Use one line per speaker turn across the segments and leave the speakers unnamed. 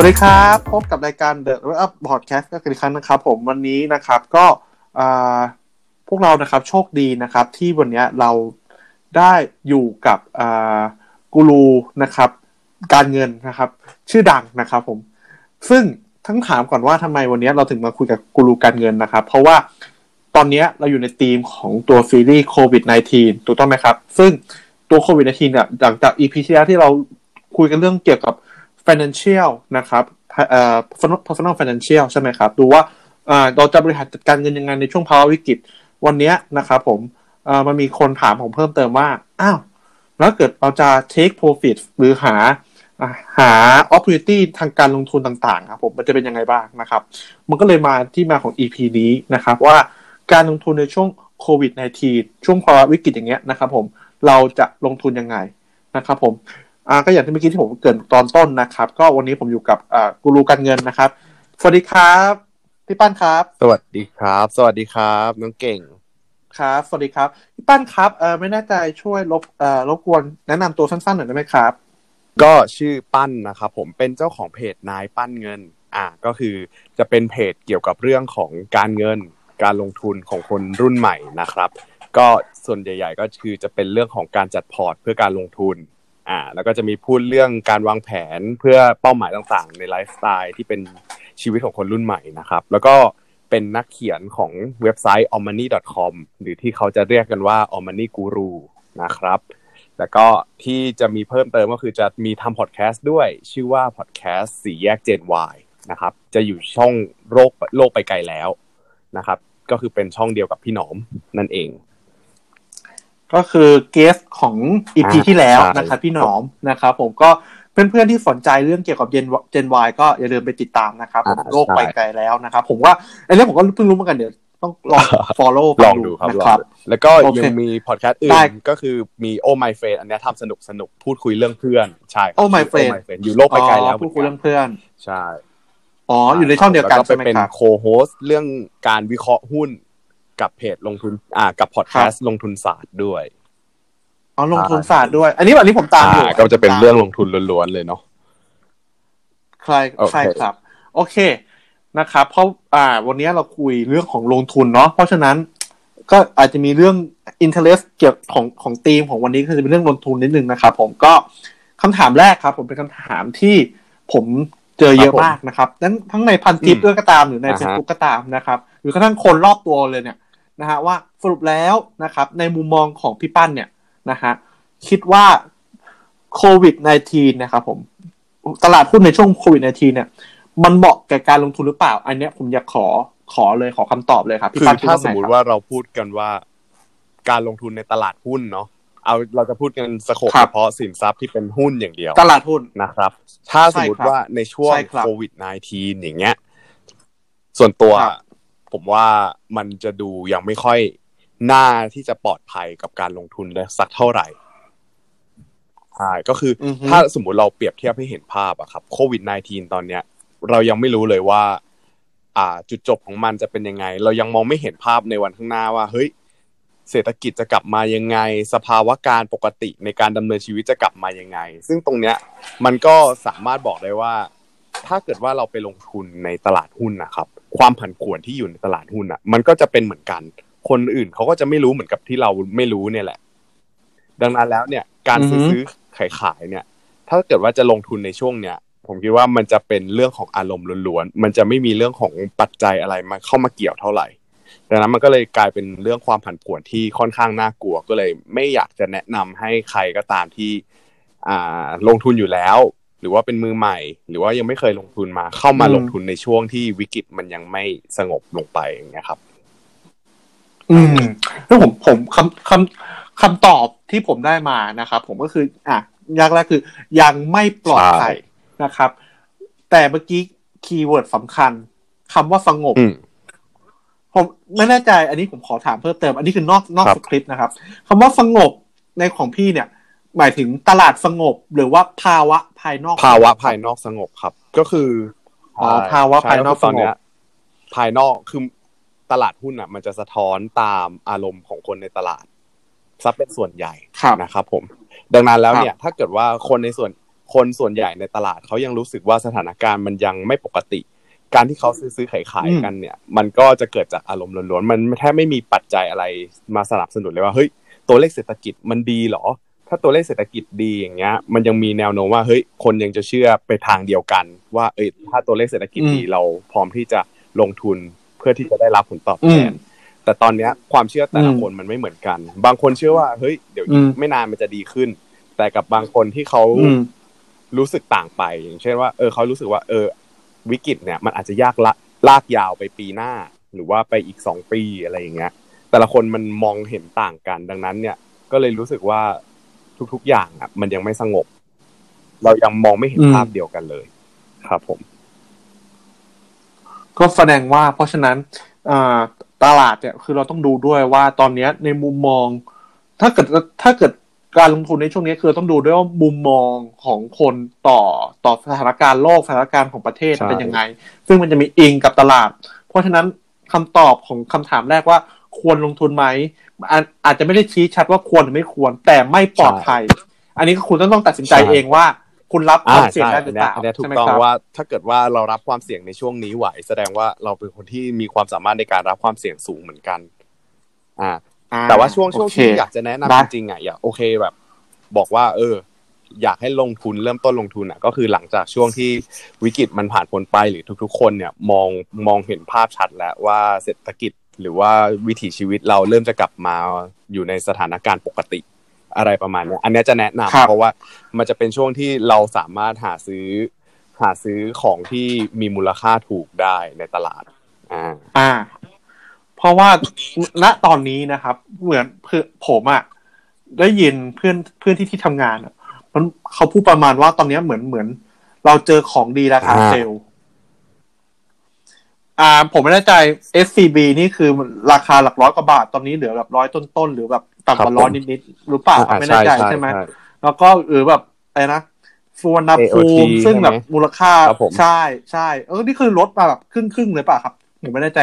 วัสดีครับ พบกับรายการ The Up Podcast ก็อีกครั้งนะครับ ผมวันนี้นะครับก็พวกเรานะครับโชคดีนะครับ ที่วันนี้เราได้อยู่กับกูรูนะครับ การเงินนะครับ ชื่อดังนะครับ ผม ซึ่งทั้งถามก่อนว่าทำไมวันนี้เราถึงมาคุยกับกูรูการเงินนะครับ เพราะว่าตอนนี้เราอยู่ในธีมของตัวซีรีส์โควิด -19 ถูกต้องไหมครับ ซึ่งตัวโควิด -19 เนี่ยหลังจาก EP ที่แล้วที่เราคุยกันเรื่องเกี่ยวกับ financial นะครับเอ่อ personal financial ใช่ไหมครับดูว่าเราจะบริหารจัดการเงินยังไงในช่วงภาวะวิกฤตวันนี้นะครับผมมันมีคนถามผมเพิ่มเติมว่า อ้าว แล้วเกิดเราจะ take profit หรือหาหา opportunity ทางการลงทุนต่างๆครับผมมันจะเป็นยังไงบ้างนะครับ มันก็เลยมาที่มาของ EP นี้นะครับ ว่าการลงทุนในช่วงโควิด -19 ช่วงภาวะวิกฤตอย่างเงี้ยนะครับผมเราจะลงทุนยังไงนะครับผม อ่าก็อย่างที่เมื่อกี้ที่ผมเกิดตอนต้นนะครับ ก็วันนี้ผมอยู่กับอ่ากูรูการเงินนะครับ สวัสดีครับพี่ป้านครับ
สวัสดีครับ สวัสดีครับน้องเก่ง
ครับ สวัสดีครับพี่ป้านครับเออไม่แน่ใจช่วยลบเอ่อรบกวนแนะนำตัวสั้นๆหน่อยได้ไหมครับ
ก็ชื่อปั้นนะครับผมเป็นเจ้าของเพจนายปั้นเงิน อ่าก็คือจะเป็นเพจเกี่ยวกับเรื่องของการเงิน การลงทุนของคนรุ่นใหม่นะครับ ก็ส่วนใหญ่ ๆ ก็คือจะเป็นเรื่องของการจัดพอร์ตเพื่อการลงทุน อ่าแล้วก็จะมีพูดเรื่องการวางแผนเพื่อเป้าหมายต่างๆ ในไลฟ์สไตล์ที่เป็นชีวิตของคนรุ่นใหม่นะครับ แล้วก็เป็นนักเขียนของเว็บไซต์ aomMONEY.com หรือที่เขาจะเรียกกันว่า aomMONEY guru นะครับ แล้วก็ที่จะมีเพิ่มเติมก็คือจะมีทำพอดแคสต์ด้วย ชื่อว่าพอดแคสต์สี่แยก Gen Y นะครับ จะอยู่ช่องโลกโลกไปไกลแล้วนะครับ ก็คือเป็นช่องเดียวกับพี่หนอมนั่นเอง
ก็คือเกสของอีพีที่แล้วนะครับพี่หนอมนะครับผมก็เพื่อนๆที่สนใจเรื่องเกี่ยวกับเจนเจนวก็อย่าลืมไปติดตามนะครับโลกไปไกลแล้วนะครับ ผมว่าไอ้เรื่องผมก็เพิ่งรู้เหมือนกันเดี๋ยวต้องลอง follow
ลองดูครับ แล้วก็ยังมีพอดแคสต์อื่นก็คือมีโอ้ my friend อันนี้ทำสนุกสนุกพูดคุยเรื่องเพื่อน ใช่
โอ้ my friend
อยู่โลกไปไกลแล้ว
พูดคุยเรื่องเพื่อน
ใช่
อ๋อ อยู่ในช่องเดียวกันใช่ไหมครับ
เป็นโคโฮสเรื่องการวิเคราะห์หุ้น กับเพจลงทุนอ่ากับพอดแคสต์ลงทุนศาสตร์ด้วย
อ๋อลงทุนศาสตร์ด้วย อันนี้อันนี้ผมตามอยู่
ก็จะเป็นเรื่องลงทุนล้วนๆเลยเนาะ
ใช่ใช่ครับ โอเคนะครับ เพราะอ่า วันนี้เราคุยเรื่องของลงทุนเนาะเพราะฉะนั้นก็อาจจะมีเรื่องอินเทอร์เน็ตเกี่ยวของของทีมของวันนี้ก็จะเป็นเรื่องลงทุนนิดนึงนะครับผมก็คำถามแรกครับ ผมเป็นคำถามที่ผมเจอเยอะมากนะครับนั้นทั้งในพันทิปด้วยก็ตามหรือในเฟซบุ๊กก็ตามนะครับ หรือกระทั่งคนรอบตัวเลยเนี่ย นะฮะว่าสรุปแล้วนะครับในมุมมองของพี่ปั้นเนี่ยนะฮะคิดว่าโควิด -19 นะครับผมตลาดหุ้นในช่วงโควิด -19 เนี่ยมันเหมาะแก่การลงทุนหรือเปล่า อันนี้ผมอยากขอขอเลยขอคำตอบเลยครับ
คือถ้าสมมติว่าเราพูดกันว่าการลงทุนในตลาดหุ้นเนาะเอาเราจะพูดกันสโคปเฉพาะสินทรัพย์ที่เป็นหุ้นอย่างเดียว
ตลาดหุ้น
นะครับ ถ้าสมมติว่าในช่วงโควิด -19 อย่างเงี้ย ส่วนตัว ผมว่ามันจะดูยังไม่ค่อยน่าที่จะปลอดภัยกับการลงทุนเลยสักเท่าไหร่ใช่ก็คือถ้าสมมุติเราเปรียบเทียบให้เห็นภาพอะครับโควิด -19 ตอนเนี้ย เรายังไม่รู้เลยว่า อ่า จุดจบของมันจะเป็นยังไง เรายังมองไม่เห็นภาพในวันข้างหน้าว่า เฮ้ย เศรษฐกิจจะกลับมายังไง สภาวะการปกติในการดำเนินชีวิตจะกลับมายังไง ซึ่งตรงเนี้ย มันก็สามารถบอกได้ว่า ถ้าเกิดว่าเราไปลงทุนในตลาดหุ้นนะครับ ความผันผวนที่อยู่ในตลาดหุ้นอะ มันก็จะเป็นเหมือนกัน คนอื่นเขาก็จะไม่รู้เหมือนกับที่เราไม่รู้เนี่ยแหละ ดังนั้นแล้วเนี่ย การซื้อขายขายเนี่ย ถ้าเกิดว่าจะลงทุนในช่วงเนี้ยผมคิดว่ามันจะเป็นเรื่องของอารมณ์ล้วนๆ มันจะไม่มีเรื่องของปัจจัยอะไรมาเข้ามาเกี่ยวเท่าไหร่ ดังนั้นมันก็เลยกลายเป็นเรื่องความผันผวนที่ค่อนข้างน่ากลัว ก็เลยไม่อยากจะแนะนำให้ใครก็ตามที่อ่าลงทุนอยู่แล้ว หรือว่าเป็นมือใหม่ หรือว่ายังไม่เคยลงทุนมา เข้ามาลงทุนในช่วงที่วิกฤตมันยังไม่สงบลงไปอย่างเงี้ยครับ
อืมแล้วผมผมคำคำคำตอบที่ผมได้มานะครับผมก็คือ อะยากแรกคือ ยังไม่ปลอดภัยนะครับ แต่เมื่อกี้คีย์เวิร์ดสำคัญคำว่าสงบผมไม่แน่ใจ อันนี้ผมขอถามเพิ่มเติม อันนี้คือนอกนอกสคริปต์นะครับคำว่าสงบในของพี่เนี่ย หมายถึงตลาดสงบหรือว่าภาวะภายนอก
ภาวะภายนอกสงบครับ ก็คือ
อ๋อภาวะภายนอกสงบ
ภายนอกคือตลาดหุ้นอะ มันจะสะท้อนตามอารมณ์ของคนในตลาดซับเป็นส่วนใหญ่นะครับ ผม ดังนั้นแล้วเนี่ย ถ้าเกิดว่าคนในส่วนคนส่วนใหญ่ในตลาดเขายังรู้สึกว่าสถานการณ์มันยังไม่ปกติ การที่เขาซื้อซื้อขายขายกันเนี่ย มันก็จะเกิดจากอารมณ์ล้วนๆมันแทบไม่มีปัจจัยอะไรมาสนับสนุนเลยว่าเฮ้ยตัวเลขเศรษฐกิจมันดีหรอ ถ้าตัวเลขเศรษฐกิจดีอย่างเงี้ย มันยังมีแนวโน้มว่าเฮ้ยคนยังจะเชื่อไปทางเดียวกัน ว่าเอ้ยถ้าตัวเลขเศรษฐกิจดีเราพร้อมที่จะลงทุนเพื่อที่จะได้รับผลตอบแทนแต่ตอนเนี้ยความเชื่อแต่ละคนมันไม่เหมือนกัน บางคนเชื่อว่าเฮ้ยเดี๋ยวไม่นานมันจะดีขึ้น แต่กับบางคนที่เขารู้สึกต่างไป อย่างเช่นว่าเออเขารู้สึกว่า เออ วิกฤตเนี่ย มันอาจจะยากละลากยาวไปปีหน้า หรือว่าไปอีกสองปีอะไรอย่างเงี้ย แต่ละคนมันมองเห็นต่างกันดังนั้นเนี่ย ก็เลยรู้สึกว่า ทุก ๆ อย่างอะ มันยังไม่สงบ เรายังมองไม่เห็นภาพเดียวกันเลย ครับผม
ก็แสดงว่า เพราะฉะนั้นตลาดเนี่ย คือเราต้องดูด้วยว่าตอนนี้ในมุมมอง ถ้าเกิดถ้าเกิดการลงทุนในช่วงนี้คือต้องดูด้วยว่ามุมมองของคนต่อต่อสถานการณ์โลกสถานการณ์ของประเทศเป็นยังไง ซึ่งมันจะมีอิงกับตลาด เพราะฉะนั้นคำตอบของคำถามแรกว่าควรลงทุนไหม อาจจะไม่ได้ชี้ชัดว่าควรหรือไม่ควร แต่ไม่ปลอดภัย อันนี้คุณต้องต้องตัดสินใจเองว่า คุณรับความเสี่ยงได้หรือเปล่า
ใช่ถูกต้องว่า ถ้าเกิดว่าเรารับความเสี่ยงในช่วงนี้ไหว แสดงว่าเราเป็นคนที่มีความสามารถในการรับความเสี่ยงสูงเหมือนกัน อ่า แต่ว่าช่วงช่วงที่อยากจะแนะนำจริงๆอะอย่าโอเคแบบ บอกว่า เออ อยากให้ลงทุนเริ่มต้นลงทุนอะ ก็คือหลังจากช่วงที่วิกฤตมันผ่านพ้นไปหรือทุก ๆ คนเนี่ย มองมองเห็นภาพชัดแล้วว่าเศรษฐกิจ หรือว่าวิถีชีวิตเราเริ่มจะกลับมาอยู่ในสถานการณ์ปกติอะไรประมาณนี้อันนี้จะแนะนำเพราะว่ามันจะเป็นช่วงที่เราสามารถหาซื้อ หาซื้อของที่มีมูลค่าถูกได้ในตลาด อ่า
อ่า เพราะว่าณตอนนี้นะครับ เหมือนเพื่อผมอะได้ยินเพื่อนเพื่อนที่ที่ทำงานอะมันเขาพูดประมาณว่าตอนนี้เหมือนเหมือน เราเจอของดีราคาเซล อ่าผมไม่แน่ใจ SCB นี่คือราคาหลักร้อยกว่าบาท ตอนนี้เหลือแบบร้อยต้นๆ หรือแบบต่ำกว่าร้อยนิดๆหรือเปล่าไม่แน่ใจใช่ไหมแล้วก็หรือแบบอะไรนะฟูวนาภูมิซึ่งแบบมูลค่าใช่ใช่เออนี่คือลดมาแบบครึ่งครึ่งเลยป่ะครับผมไม่แน่ใจ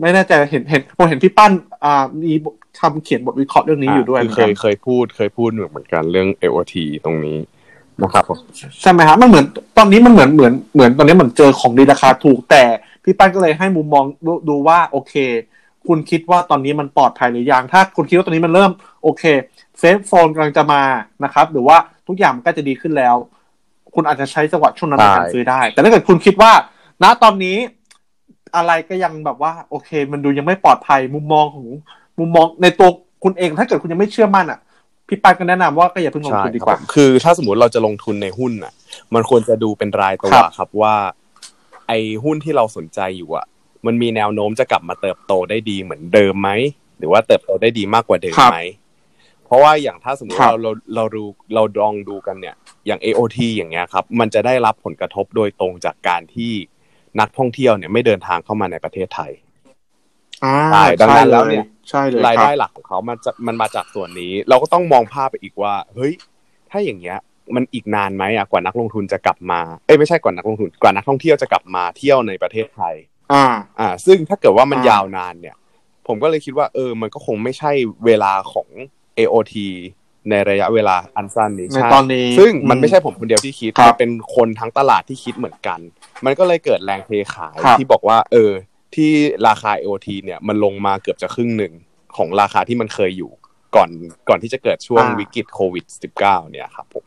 ไม่แน่ใจเห็นเห็นผมเห็นพี่ปั้น อ่ามีทำเขียนบทวิเคราะห์เรื่องนี้อยู่ด้วย
เคยเคยพูดเคยพูดเหมือนกันเรื่อง AOT ตรงนี้นะครับ
ใช่ไหมครับมันเหมือนตอนนี้มันเหมือนเหมือนเหมือนตอนนี้เหมือนเจอของดีราคาถูกแต่ พี่ปั้นก็เลยให้มุมมองดูว่าโอเค คุณคิดว่าตอนนี้มันปลอดภัยหรือยังถ้าคุณคิดว่าตอนนี้มันเริ่มโอเค safe zone กำลังจะมานะครับ หรือว่าทุกอย่างมันก็จะดีขึ้นแล้ว คุณอาจจะใช้จังหวะช่วงนั้นในการซื้อได้ แต่ถ้าเกิดคุณคิดว่า ณตอนนี้อะไรก็ยังแบบว่า โอเค มันดูยังไม่ปลอดภัยมุมมองของมุมมองในตัวคุณเอง ถ้าเกิดคุณยังไม่เชื่อมั่นอะพี่ปานก็แนะนำว่าก็อย่าเพิ่งลงทุนดีกว่า
คือถ้าสมมติเราจะลงทุนในหุ้นอะ มันควรจะดูเป็นรายตัวครับว่าไอ้หุ้นที่เราสนใจอยู่อะ มันมีแนวโน้มจะกลับมาเติบโตได้ดีเหมือนเดิมไหมหรือว่าเติบโตได้ดีมากกว่าเดิมไหมเพราะว่าอย่างถ้าสมมติเราเราเราดูเราลองดูกันเนี่ย อย่าง AOT อย่างเงี้ยครับ มันจะได้รับผลกระทบโดยตรงจากการที่นักท่องเที่ยวเนี่ยไม่เดินทางเข้ามาในประเทศไทย
ใช่
ดังนั้นแล้วเนี่ย
ใช่เลย
รายได้หลักของเขามันจะมันมาจากส่วนนี้ เราก็ต้องมองภาพไปอีกว่า เฮ้ย ถ้าอย่างเงี้ย มันอีกนานไหมอะกว่านักลงทุนจะกลับมาเอ้ยไม่ใช่กว่านักลงทุนกว่านักท่องเที่ยวจะกลับมาเที่ยวในประเทศไทย
อ่า
อ่า ซึ่งถ้าเกิดว่ามันยาวนานเนี่ย ผมก็เลยคิดว่า เออ มันก็คงไม่ใช่เวลาของ AOT ในระยะเวลาอันสั้นนี้
ใช่ตอนนี้
ซึ่งมันไม่ใช่ผมคนเดียวที่คิดมันเป็นคนทั้งตลาดที่คิดเหมือนกัน มันก็เลยเกิดแรงเทขายที่บอกว่า เออ ที่ราคา AOT เนี่ยมันลงมาเกือบจะครึ่งหนึ่งของราคาที่มันเคยอยู่ ก่อนก่อนที่จะเกิดช่วงวิกฤตโควิด -19 เนี่ยครับผม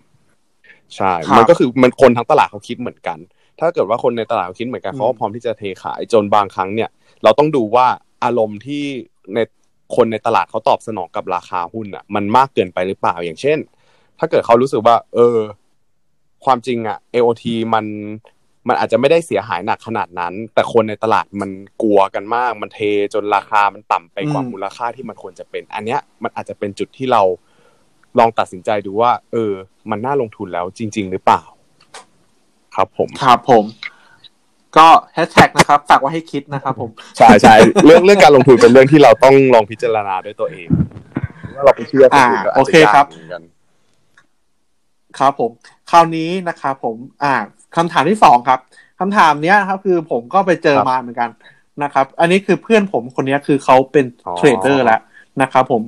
ใช่ มันก็คือมันคนทั้งตลาดเขาคิดเหมือนกัน ถ้าเกิดว่าคนในตลาดเขาคิดเหมือนกันเขาก็พร้อมที่จะเทขายจนบางครั้งเนี่ย เราต้องดูว่าอารมณ์ที่ในคนในตลาดเขาตอบสนองกับราคาหุ้นอะ มันมากเกินไปหรือเปล่าอย่างเช่น ถ้าเกิดเขารู้สึกว่า เออ ความจริงอะ AOT มันมันอาจจะไม่ได้เสียหายหนักขนาดนั้น แต่คนในตลาดมันกลัวกันมาก มันเทจนราคามันต่ำไปกว่ามูลค่าที่มันควรจะเป็น อันเนี้ยมันอาจจะเป็นจุดที่เรา ลองตัดสินใจดูว่า เออ มันน่าลงทุนแล้วจริง ๆ หรือเปล่า ครับผม
ครับผม ก็แฮชแท็กนะครับฝากไว้ให้คิดนะครับผม
ใช่ใช่เรื่องเรื่องการลงทุนเป็นเรื่องที่เราต้องลองพิจารณาด้วยตัวเองว่าเราไปเชื่อคนอื่นก็อาจจะยากเหมือนกัน
ครับผม คราวนี้นะครับผม อ่าคำถามที่สองครับคำถามเนี้ยครับ คือผมก็ไปเจอมาเหมือนกันนะครับ อันนี้คือเพื่อนผมคนนี้คือเขาเป็นเทรดเดอร์แล้วนะครับผม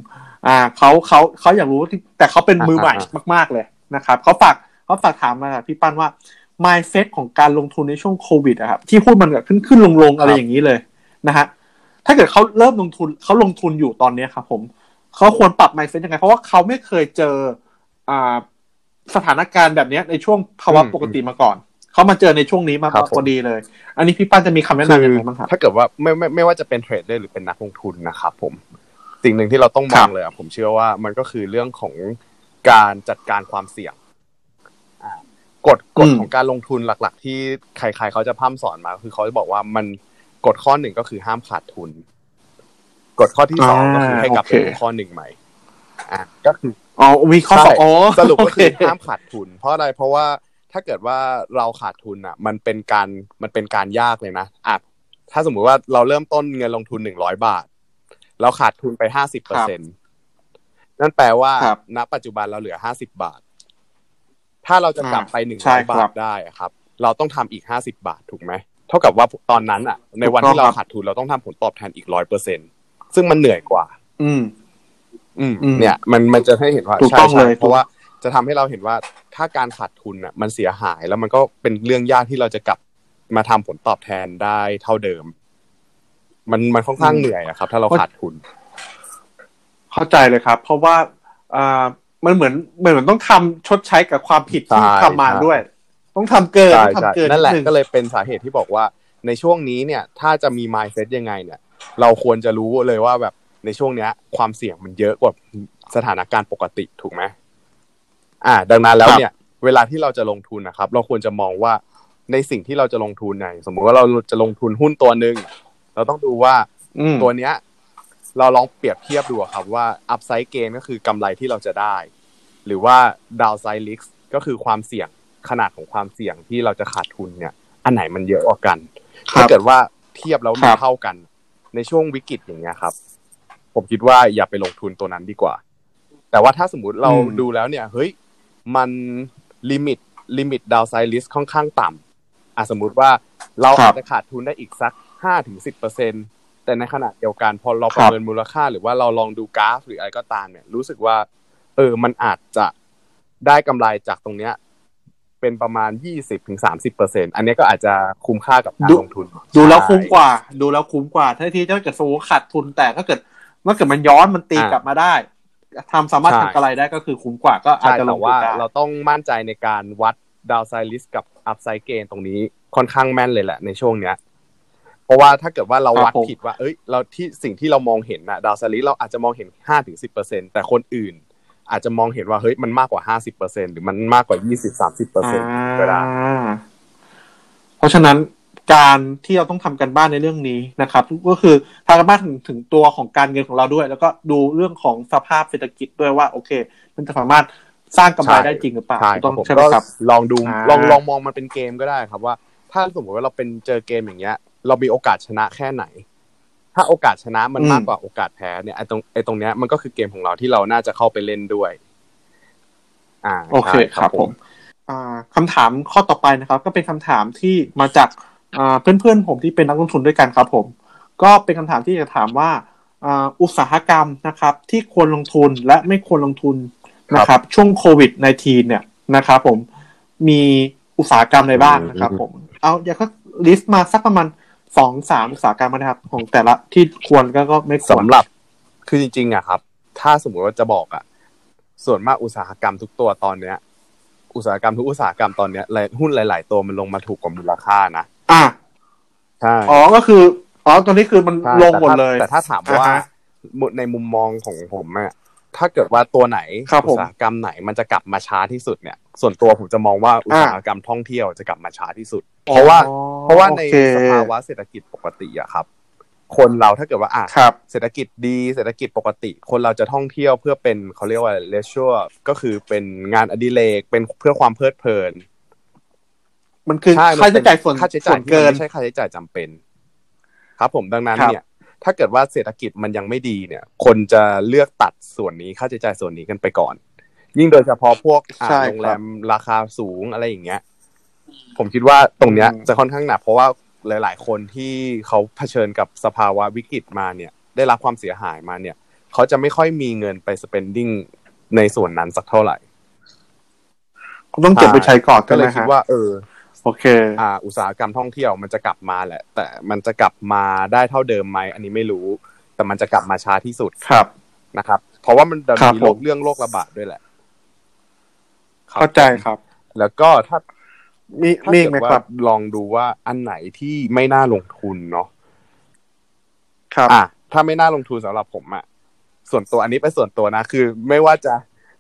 อ่าเขาเขาเขาอยากรู้แต่เขาเป็นมือใหม่มาก ๆเลยนะครับเขาฝากเขาฝากถามมาพี่ปั้นว่า mindset ของการลงทุนในช่วงโควิดอะครับที่หุ้นมันแบบขึ้นขึ้นลงลงอะไรอย่างนี้เลยนะฮะถ้าเกิดเขาเริ่มลงทุนเขาลงทุนอยู่ตอนนี้ครับผมเขาควรปรับ mindset ยังไง เพราะว่าเขาไม่เคยเจออ่าสถานการณ์แบบนี้ในช่วงภาวะปกติมาก่อนเขามาเจอในช่วงนี้มาพอดีเลย อันนี้พี่ปั้นจะมีคำแนะนำยังไงบ้างครับ
ถ้าเกิดว่าไม่ไม่ไม่ว่าจะเป็นเทรดเดอร์หรือเป็นนักลงทุนนะครับผม สิ่งหนึ่งที่เราต้องมองเลยอะผมเชื่อว่ามันก็คือเรื่องของการจัดการความเสี่ยงกฎกฎของการลงทุนหลัก ๆ ที่ใคร ๆเขาจะพ่ำสอนมา คือเขาจะบอกว่ามันกฎข้อหนึ่งก็คือห้ามขาดทุน กฎข้อที่สองก็คือให้กลับไปดูข้อหนึ่งใหม่อะก็คือ
อ๋อมีข้อสอง
สรุปก็คือห้ามขาดทุน เพราะอะไรเพราะว่าถ้าเกิดว่าเราขาดทุนอะ มันเป็นการมันเป็นการยากเลยนะอะถ้าสมมุติว่าเราเริ่มต้นเงินลงทุนหนึ่งร้อยบาท เราขาดทุนไปห้าสิบเปอร์เซ็นตนั่นแปลว่าณปัจจุบันเราเหลือห้าสิบบาท ถ้าเราจะกลับไปหนึ่งร้อยบาทได้ครับ เราต้องทำอีกห้าสิบาทถูกไหมเท่ากับว่าตอนนั้นอะ ในวันที่เราขาดทุนเราต้องทำผลตอบแทนอีกร้อยเปอร์เซ็นซึ่งมันเหนื่อยกว่า
อืม
อืม เนี่ย มันมันจะให้เห็นว่าใช่ใช่เพราะว่าจะทำให้เราเห็นว่าถ้าการขาดทุนอะ มันเสียหายแล้วมันก็เป็นเรื่องยากที่เราจะกลับมาทำผลตอบแทนได้เท่าเดิม มันมันค่อนข้างเหนื่อยอะครับ ถ้าเราขาดทุน
เข้าใจเลยครับ เพราะว่าอ่ามันเหมือนเหมือนต้องทำชดใช้กับความผิดที่ทำมาด้วย ต้องทำเกินทำเกิน
นั่นแหละก็เลยเป็นสาเหตุที่บอกว่าในช่วงนี้เนี่ย ถ้าจะมี mindset ยังไงเนี่ย เราควรจะรู้เลยว่าแบบในช่วงเนี้ย ความเสี่ยงมันเยอะกว่าสถานการณ์ปกติถูกไหมอ่า ดังนั้นแล้วเนี่ย เวลาที่เราจะลงทุนนะครับ เราควรจะมองว่าในสิ่งที่เราจะลงทุนในสมมุติว่าเราจะลงทุนหุ้นตัวหนึ่ง เราต้องดูว่าตัวเนี้ย เราลองเปรียบเทียบดูครับว่า upside gain ก็คือกำไรที่เราจะได้ หรือว่า downside risk ก็คือความเสี่ยงขนาดของความเสี่ยงที่เราจะขาดทุนเนี่ย อันไหนมันเยอะกว่ากันถ้าเกิดว่าเทียบแล้วมันเท่ากัน ในช่วงวิกฤตอย่างเงี้ยครับ ผมคิดว่าอย่าไปลงทุนตัวนั้นดีกว่า แต่ว่าถ้าสมมุติเราดูแล้วเนี่ย เฮ้ยมัน limit limit downside risk ค่อนข้างต่ำอะสมมุติว่าเราอาจจะขาดทุนได้อีกสัก ห้าถึงสิบเปอร์เซ็นแต่ในขณะเดียวกันพอเราประเมินมูลค่า หรือว่าเราลองดูกราฟ หรืออะไรก็ตามเนี่ย รู้สึกว่า เออมันอาจจะได้กำไรจากตรงเนี้ย เป็นประมาณยี่สิบถึงสามสิบเปอร์เซ็นอันนี้ก็อาจจะคุ้มค่ากับการลงทุน
ดูแล้วคุ้มกว่า ดูแล้วคุ้มกว่าถ้าที่ถ้าเกิดโซขาดทุนแต่ถ้าเกิดเมื่อเกิดมันย้อนมันตีกลับมาได้ทำสามารถทำกำไรได้ก็คือคุ้มกว่าก็อาจจะลง
ว่า เราต้องมั่นใจในการวัดdownside risk กับ upside gain ตรงนี้ค่อนข้างแม่นเลยแหละในช่วงเนี้ย เพราะว่าถ้าเกิดว่าเราวัดผิดว่า เอ้ย เราที่สิ่งที่เรามองเห็นนะ downside risk เราอาจจะมองเห็นห้าถึงสิบเปอร์เซ็นต์แต่คนอื่น อาจจะมองเห็นว่าเฮ้ยมันมากกว่าห้าสิบเปอร์เซ็นต์หรือมันมากกว่ายี่สิบสามสิบเปอร์เซ็นต์ก็ได้
เพราะฉะนั้นการที่เราต้องทำการบ้านในเรื่องนี้นะครับ ก็คือทำการบ้านถึงถึงตัวของการเงินของเราด้วย แล้วก็ดูเรื่องของสภาพเศรษฐกิจด้วยว่า โอเค มันจะสามารถสร้างกำไรได้จริงหรือเปล่า
ต้องใช่ไหมครับลองดูลองลองมองมันเป็นเกมก็ได้ครับว่า ถ้าสมมติว่าเราเป็นเจอเกมอย่างเงี้ย เรามีโอกาสชนะแค่ไหน ถ้าโอกาสชนะมันมากกว่าโอกาสแพ้เนี่ยไอ้ตรงไอ้ตรงเนี้ยมันก็คือเกมของเราที่เราน่าจะเข้าไปเล่นด้วย
อ่าโอเคครับผมอ่าคำถามข้อต่อไปนะครับ ก็เป็นคำถามที่มาจากอ่าเพื่อนๆผมที่เป็นนักลงทุนด้วยกันครับ ผม ก็เป็นคำถามที่จะถามว่าอ่าอุตสาหกรรมนะครับ ที่ควรลงทุนและไม่ควรลงทุนนะครับ ช่วงโควิด -19 เนี่ยนะครับผมมีอุตสาหกรรมอะไรบ้างนะครับผม เอาอย่าก็ลิสต์มาสักประมาณ สองสามอุตสาหกรรมนะครับ ของแต่ละที่ควรก็ก็ไม่คว
รสำหรับ คือจริง ๆอะครับ ถ้าสมมติว่าจะบอกอะส่วนมากอุตสาหกรรมทุกตัวตอนเนี้ย อุตสาหกรรมทุกอุตสาหกรรมตอนเนี้ยหุ้นหลาย ๆ ตัวมันลงมาถูกกว่ามูลค่านะ
อ่า
ใช่
อ๋อก็คืออ๋อตอนนี้คือมันลงหมดเลย
แต่ถ้าถามว่าในมุมมองของผมอะ ถ้าเกิดว่าตัวไหนอุตสาหกรรมไหนมันจะกลับมาช้าที่สุดเนี่ย ส่วนตัวผมจะมองว่าอุตสาหกรรมท่องเที่ยวจะกลับมาช้าที่สุด เพราะว่าเพราะว่าในสภาวะเศรษฐกิจปกติอะครับ คนเราถ้าเกิดว่าอะเศรษฐกิจดีเศรษฐกิจปกติ คนเราจะท่องเที่ยวเพื่อเป็นเขาเรียกว่าเลเชอร์ก็คือเป็นงานอดิเรกเป็นเพื่อความเพลิดเพลิน
มันคือค่าใช้จ่ายส่วน
ค่าใช้จ่ายเกินไม่ใช่ค่าใช้จ่ายจำเป็น ครับ ผมดังนั้นเนี่ย ถ้าเกิดว่าเศรษฐกิจมันยังไม่ดีเนี่ย คนจะเลือกตัดส่วนนี้ค่าใช้จ่ายส่วนนี้กันไปก่อน ยิ่งโดยเฉพาะพวกโรงแรมราคาสูงอะไรอย่างเงี้ย ผมคิดว่าตรงเนี้ยจะค่อนข้างหนักเพราะว่าหลาย ๆ คนที่เขาเผชิญกับสภาวะวิกฤตมาเนี่ย ได้รับความเสียหายมาเนี่ย เขาจะไม่ค่อยมีเงินไป spending ในส่วนนั้นสักเท่าไหร่
ต้องเก็บไปใช้ก่อน
ก็เลยคิดว่า เออ
โอเค
อ่า อุตสาหกรรมท่องเที่ยวมันจะกลับมาแหละ แต่มันจะกลับมาได้เท่าเดิมไหมอันนี้ไม่รู้ แต่มันจะกลับมาช้าที่สุด
ครับ
นะครับ เพราะว่ามันจะ
ครับ
มีโร
ผ
ค
ม
เรื่องโรคระบาดด้วยแหละ
เข้าใจครับ
แล้วก็ถ้า
มี
ถ้า
มี
เกิด
ไหม
ว่า
ครับ
ลองดูว่าอันไหนที่ไม่น่าลงทุนเนาะ
ครับ
อะถ้าไม่น่าลงทุนสำหรับผมอะส่วนตัวอันนี้เป็นส่วนตัวนะ คือ ไม่ว่าจะ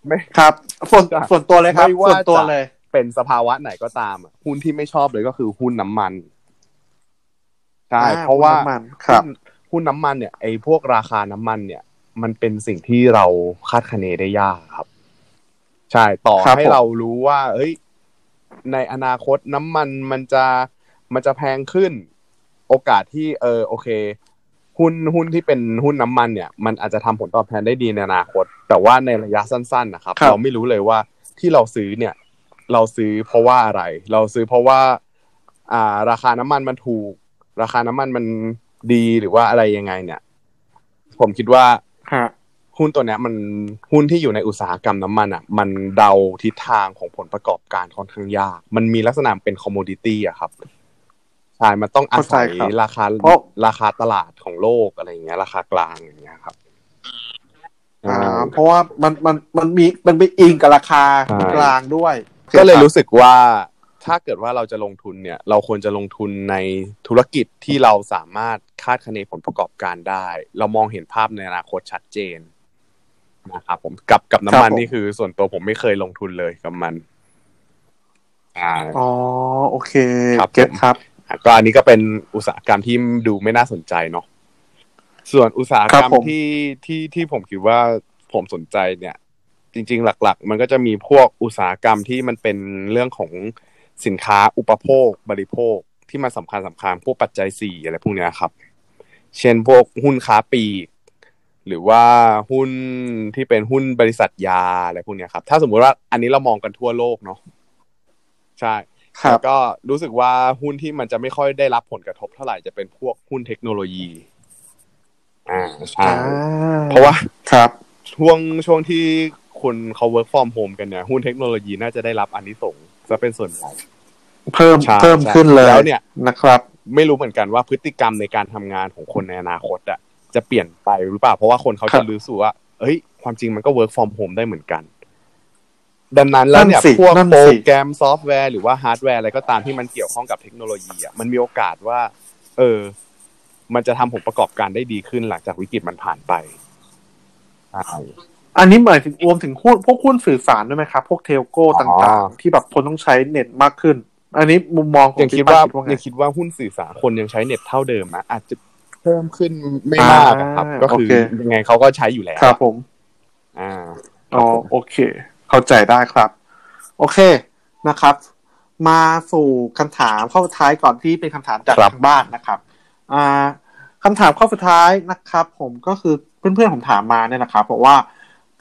ไม่
ครับส่วนส่วนตัวเลยครับ
ไม่ว่า
ส่วนตัว
จะ
เลย
เป็นสภาวะไหนก็ตามอะหุ้นที่ไม่ชอบเลยก็คือหุ้นน้ำมันใช่
อ่
เพราะว่า
หุ้นน้ำมันครับ
หุ้นหุ้นน้ำมันเนี่ยไอ้พวกราคาน้ำมันเนี่ย มันเป็นสิ่งที่เราคาดคะเนได้ยากครับ ใช่ต่อ
ครับ
ให้
ผม
เรารู้ว่า เฮ้ย ในอนาคตน้ำมันมันจะมันจะแพงขึ้น โอกาสที่ เออ โอเคหุ้นหุ้นที่เป็นหุ้นน้ำมันเนี่ย มันอาจจะทำผลตอบแทนได้ดีในอนาคต แต่ว่าในระยะสั้น ๆ นะครับ
ครับ
เราไม่รู้เลยว่าที่เราซื้อเนี่ย เราซื้อเพราะว่าอะไร เราซื้อเพราะว่า อ่า ราคาน้ำมันมันถูก ราคาน้ำมันมันดีหรือว่าอะไรยังไง เนี่ย ผมคิดว่า
ฮะ
หุ้นตัวเนี้ย มันหุ้นที่อยู่ในอุตสาหกรรมน้ำมันอะ มันเดาทิศทางของผลประกอบการค่อนข้างยาก มันมีลักษณะเป็นคอมมูดิตี้อะครับใช่มันต้องอาศัย
เข้าใจครับ
ราคา
เพราะ
ราคาตลาดของโลกอะไรอย่างเงี้ย ราคากลางอย่างเงี้ยครับ
อ่า
อ่า
เพราะว่ามันมันมันมีมันไปอิงกับราคา
ใช่
กลางด้วย
ก็เลย
คบ
รู้สึกว่าถ้าเกิดว่าเราจะลงทุนเนี่ย เราควรจะลงทุนในธุรกิจที่เราสามารถคาดคะเนผลประกอบการได้ เรามองเห็นภาพในอนาคตชัดเจนนะครับผมกับกับน้ำมันนี่คือ ส่วนตัวผมไม่เคยลงทุนเลยกับมันอ่า
อ๋อโอเค
ครับ
เก็ต
ผม
ครับ
ก็อันนี้ก็เป็นอุตสาหกรรมที่ดูไม่น่าสนใจเนาะส่วนอุตสาหกรร
ครั
ม
บผม
ที่ที่ที่ผมคิดว่าผมสนใจเนี่ย จริง ๆ หลัก ๆ มันก็จะมีพวกอุตสาหกรรมที่มันเป็นเรื่องของสินค้าอุปโภค บริโภคที่มันสำคัญสำคัญพวกปัจจัยสี่อะไรพวกเนี้ยครับ เช่นพวกหุ้นค้าปลีกหรือว่าหุ้นที่เป็นหุ้นบริษัทยาอะไรพวกเนี้ยครับ ถ้าสมมุติว่าอันนี้เรามองกันทั่วโลกเนาะใช่
ครั
แล้
บ
วก็รู้สึกว่าหุ้นที่มันจะไม่ค่อยได้รับผลกระทบเท่าไหร่จะเป็นพวกหุ้นเทคโนโลยี อ่าใช่
อ่า
เพราะว่า
ครับ
ช่วงช่วงที่ คนเขา work from home กันเนี่ย หุ้นเทคโนโลยีน่าจะได้รับอันนี้ส่งส์จะเป็นส่วนใหญ่
เพิ่ม
ใช่
เพิ่มขึ้นเลย
แล้วเนี่ย
นะครับ
ไม่รู้เหมือนกันว่าพฤติกรรมในการทำงานของคนในอนาคตอะจะเปลี่ยนไปหรือเปล่า เพราะว่าคนเขา
ครั
จะ
บ
รู้สึกว่าเฮ้ย ความจริงมันก็ work from home ได้เหมือนกัน ดังนั้นแล้วเนี่ย
นั่นสิ
พวก
นั่น
โปร
สิ
แกรมซอฟต์แวร์หรือว่าฮาร์ดแวร์อะไรก็ตามที่มันเกี่ยวข้องกับเทคโนโลยีอะมันมีโอกาสว่า เออ มันจะทำผลประกอบการได้ดีขึ้นหลังจากวิกฤตมันผ่านไปใช่
อันนี้หมายถึงรวมถึงหุ้นพวกหุ้นสื่อสารด้วยไหมครับ พวกเทลโก้
อ๋อ
ต่างๆ ที่แบบคนต้องใช้เน็ตมากขึ้น อันนี้มุมมองของ
ยังคิด
พี่
ว่า
ป้ไง
ยังคิดว่าหุ้นสื่อสารคนยังใช้เน็ตเท่าเดิมนะอาจจะเพิ่มขึ้นไม่มากอะครับ
อ่า
ก็คือ
โอเค
ยังไงเขาก็ใช้อยู่แล้ว
ครับผม
อ่า
อ๋อโอเค เข้าใจได้ครับ โอเคนะครับ มาสู่คำถามข้อสุดท้ายก่อนที่เป็นคำถามจาก
ครับ
ทางบ้านนะครับ อ่าคำถามข้อสุดท้ายนะครับ ผมก็คือเพื่อนๆผมถามมาเนี่ยนะครับบอกว่า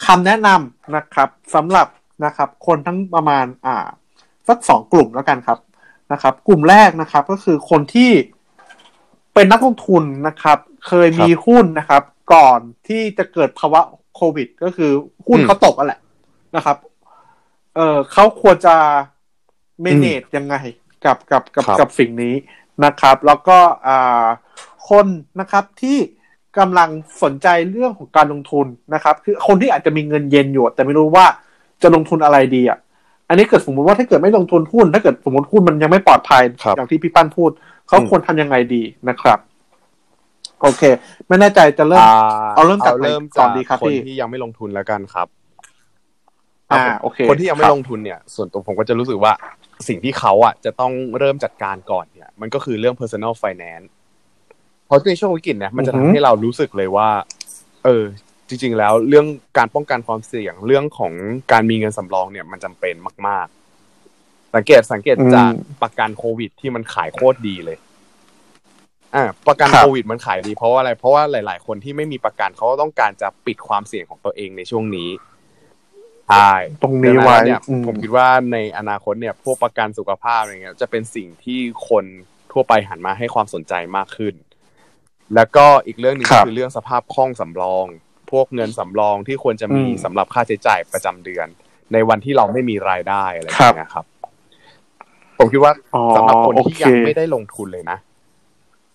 คำแนะนำนะครับสำหรับนะครับคนทั้งประมาณอ่าสักสองกลุ่มแล้วกันครับนะครับ กลุ่มแรกนะครับก็คือคนที่เป็นนักลงทุนนะครับ เคยมีหุ้นนะครับ ก่อนที่จะเกิดภาวะโควิด ก็คือหุ้น
อืม
เขาตกอะแหละนะครับ เออเขาควรจะ manage ยังไงกับกับกับ
ครับ
กับสิ่งนี้นะครับ แล้วก็อ่าคนนะครับที่ กำลังสนใจเรื่องของการลงทุนนะครับ คือคนที่อาจจะมีเงินเย็นอยู่ แต่ไม่รู้ว่าจะลงทุนอะไรดีอะอันนี้เกิดสมมติว่าถ้าเกิดไม่ลงทุนหุ้น ถ้าเกิดสมมติหุ้นมันยังไม่ปลอดภัย
ครับ
อย่างที่พี่ปั้นพูด เขา
อืม
ควรทำยังไงดีนะครับ โอเค ไม่แน่ใจจะเริ่มเอาเริ่มจากไหน
เริ่ม
ก่
จา
อกนดีครับ
คน
พี่
ที่ยังไม่ลงทุนแล้วกันครับ
อ่า
ครับผม
โอเค
คนที่ยังไม่
ครับ
ลงทุนเนี่ย ส่วนตัวผมก็จะรู้สึกว่าสิ่งที่เขาอะจะต้องเริ่มจัดการก่อนเนี่ย มันก็คือเรื่อง personal finance เพราะในช่วงวิกฤตเนี่ยมันจะ
อือ
ทำ
หือ
ให้เรารู้สึกเลยว่า เออ จริง ๆ แล้วเรื่องการป้องกันความเสี่ยงเรื่องของการมีเงินสำรองเนี่ยมันจำเป็นมาก ๆ สังเกตสังเกตจากประกันโควิด ที่มันขายโคตรดีเลยอ่าประกัน
ครับ
โควิดมันขายดีเพราะว่าอะไร เพราะว่าหลาย ๆ คนที่ไม่มีประกันเขาก็ต้องการจะปิดความเสี่ยงของตัวเองในช่วงนี้ใช่
ตรงนี้ไว้
ดังเนี่ย
อืม
ผมคิดว่าในอนาคตเนี่ย พวกประกันสุขภาพอะไรเงี้ยจะเป็นสิ่งที่คนทั่วไปหันมาให้ความสนใจมากขึ้น แล้วก็อีกเรื่องหนึง
ครั
ก็
บ
คือเรื่องสภาพคล่องสำรอง พวกเงินสำรองที่ควรจะมี
อืม
สำหรับค่าใช้จ่ายประจำเดือน ในวันที่เราไม่มีรายได้อะไรอย่างเงี้ยครับ ผมคิดว่าสำหรับคนที่ยังไม่ได้ลงทุนเลยนะ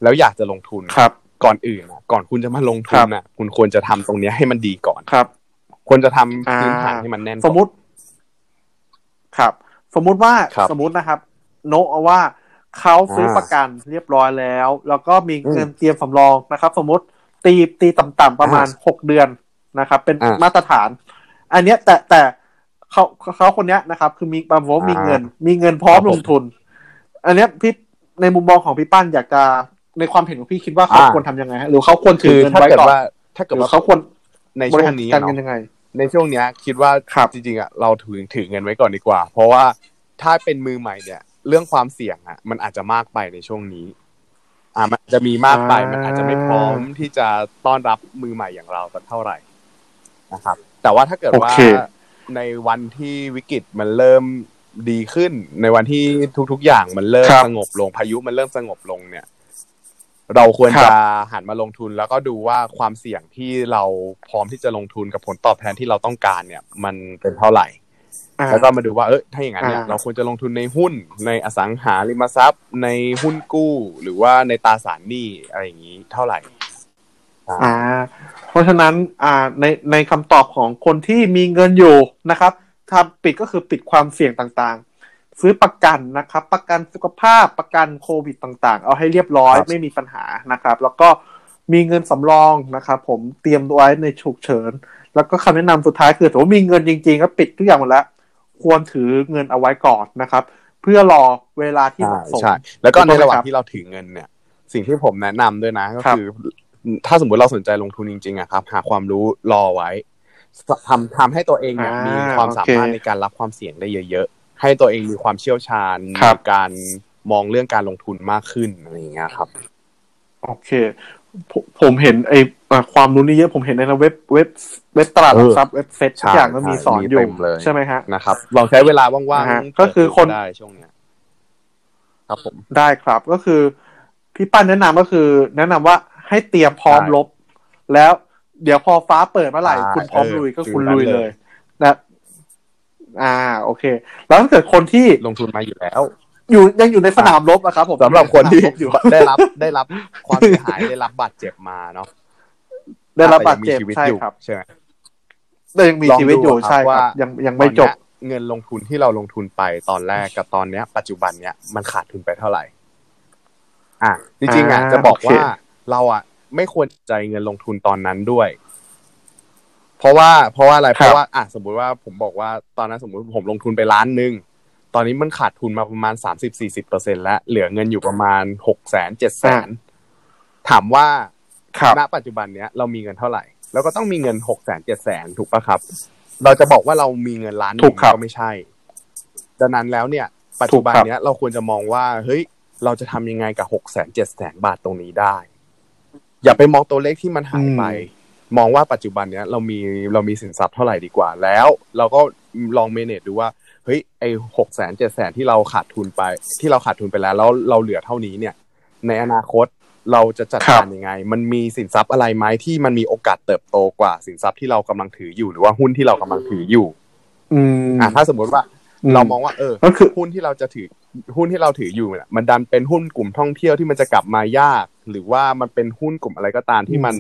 แล้วอยากจะลงทุน
ครับ
ก่อนอื่นนะก่อนคุณจะมาลงทุนนะคุณควรจะทำตรงนี้ให้มันดีก่อน
ครับ
ควรจะทำพื้นฐานให้มันแน่น
สมมติ ครับ สมมุติว่าสมมตินะครับ โนเอาว่า เขาซื้อประกันเรียบร้อยแล้ว แล้วก็มีเงินเตรียมสำรองนะครับ สมมติตีตีต่ำๆประมาณหกเดือนนะครับ เป็นมาตรฐาน อันเนี้ยแต่แต่เขาเขาคนเนี้ยนะครับ คือมีบางว่ามีเงิน มีเงินพร้อมลงทุน อันเนี้ยพี่ในมุมมองของพี่ปั้นอยากจะในความเห็นของพี่คิดว่าเขาควรทำยังไงหรือเขาควรถือเงินไว้ก่อน
ถ้าเกิดว่า
เขาควร
ในช่วงนี้
กันยังไง
ในช่วงเนี้ย คิดว่าจริงๆอะเราถือถือเงินไว้ก่อนดีกว่า เพราะว่าถ้าเป็นมือใหม่เนี่ย เรื่องความเสี่ยงอะ มันอาจจะมากไปในช่วงนี้ อ่ามันจะมีมากไปมันอาจจะไม่พร้อมที่จะต้อนรับมือใหม่อย่างเราสักเท่าไหร่นะครับ แต่ว่าถ้าเกิดว่าในวันที่วิกฤตมันเริ่มดีขึ้น ในวันที่ทุก ๆ อย่างมันเริ่มสงบลงพายุมันเริ่มสงบลงเนี่ย เราควรจะหันมาลงทุนแล้วก็ดูว่าความเสี่ยงที่เราพร้อมที่จะลงทุนกับผลตอบแทนที่เราต้องการเนี่ย มันเป็นเท่าไหร่ แล้วก็มาดูว่าเออถ้าอย่างนั้นเนี่ยเราควรจะลงทุนในหุ้นในอสังหาริมทรัพย์ ในหุ้นกู้ หรือว่าในตราสารหนี้อะไรอย่างนี้เท่าไหร่
อ่า เพราะฉะนั้นอ่าในในคำตอบของคนที่มีเงินอยู่นะครับทำปิดก็คือปิดความเสี่ยงต่างซื้อประกันนะครับ ประกันสุขภาพประกันโควิดต่างๆ เอาให้เรียบร้อยไม่มีปัญหานะครับ แล้วก็มีเงินสำรองนะครับผมเตรียมไว้ในฉุกเฉิน แล้วก็คำแนะนำสุดท้ายคือถ้ามีเงินจริงๆก็ปิดทุกอย่างหมดแล้ว ควรถือเงินเอาไว้ก่อนนะครับ เพื่อรอเวลาที่เหมาะสมใช่
แล้วก็ในระหว่างที่เราถือเงินเนี่ย สิ่งที่ผมแนะนำด้วยนะ ก็คือ ถ้าสมมติเราสนใจลงทุนจริงๆอะครับ หาความรู้รอไว้ทำทำให้ตัวเองเนี่ยมีความสามารถในการรับความเสี่ยงได้เยอะให้ตัวเองมีความเชี่ยวชาญในการมองเรื่องการลงทุนมากขึ้นอะไรอย่างเงี้ยครับ
โอเค ผมเห็นไอ้ความรู้นี้เยอะผมเห็นในเว็บเว็บเว็บตลาดหลักทรัพย์เว็บเซ็ตทุกอย่างก็มีสอนอยู่ใช่ไหมฮะ
นะครับลองใช้เวลาว่าง
ๆก็คือคน
ได้ช่วงเนี้ยครับผม
ได้ครับก็คือ พี่ปั้นแนะนำก็คือ แนะนำว่าให้เตรียมพร้อมลบ แล้วเดี๋ยวพอฟ้าเปิดเมื่อไหร่คุณพร้อมลุยก็คุณลุยเลยนะ อ่า โอเค แล้วถ้าเกิดคนที่
ลงทุนมาอยู่แล้ว
อยู่ยังอยู่ในสนามรบอะครับผม
สำหรับคนที่ได้รับได้รับความเสียหายได้รับบาดเจ็บมาเนาะ
ได้รับบาดเจ็บใช่ครับใช่ไหมได้ยังมีชีวิตอยู่ใช่ครับยังยังไม่จบ
เงินลงทุนที่เราลงทุนไปตอนแรกกับตอนเนี้ย ปัจจุบันเนี้ยมันขาดทุนไปเท่าไหร่ อะจริงๆอะจะบอกว่าเราอะ ไม่ควรใจเงินลงทุนตอนนั้นด้วย เพราะว่า เพราะว่าอะไรเพราะว่า อะสมมุติว่าผมบอกว่าตอนนั้นสมมติผมลงทุนไปล้านหนึ่ง ตอนนี้มันขาดทุนมาประมาณสามสิบสี่สิบเปอร์เซ็นแล้ว เหลือเงินอยู่ประมาณหกแสนเจ็ดแสนถามว่าณปัจจุบันเนี้ยเรามีเงินเท่าไหร่เราก็ต้องมีเงินหกแสนเจ็ดแสนถูกปะครับ เราจะบอกว่าเรามีเงินล้านหนึ่งก็ไม่ใช่ ดังนั้นแล้วเนี่ย ปัจจุบันเนี้ยเราควรจะมองว่า เฮ้ย เราจะทำยังไงกับหกแสนเจ็ดแสนบาทตรงนี้ได้ อย่าไปมองตัวเลขที่มันหายไป มองว่าปัจจุบันเนี้ยเรามีเรามีสินทรัพย์เท่าไหร่ดีกว่าแล้ว เราก็ลองเมเนจดูว่า เฮ้ยไอหกแสนเจ็ดแสนที่เราขาดทุนไป ที่เราขาดทุนไปแล้วแล้วเราเหลือเท่านี้เนี่ย ในอนาคตเราจะจัดการยังไง มันมีสินทรัพย์อะไรไหมที่มันมีโอกาสเติบโตกว่าสินทรัพย์ที่เรากำลังถืออยู่หรือว่าหุ้นที่เรากำลังถืออยู่
อืมอ่า
ถ้าสมมติว่า เรามองว่าเออก็คือหุ้นที่เราจะถือหุ้นที่เราถืออยู่เนี่ยมันดันเป็นหุ้นกลุ่มท่องเที่ยวที่มันจะกลับมายาก หรือว่ามันเป็นหุ้นกลุ่มอะไรก็ตามที่มัน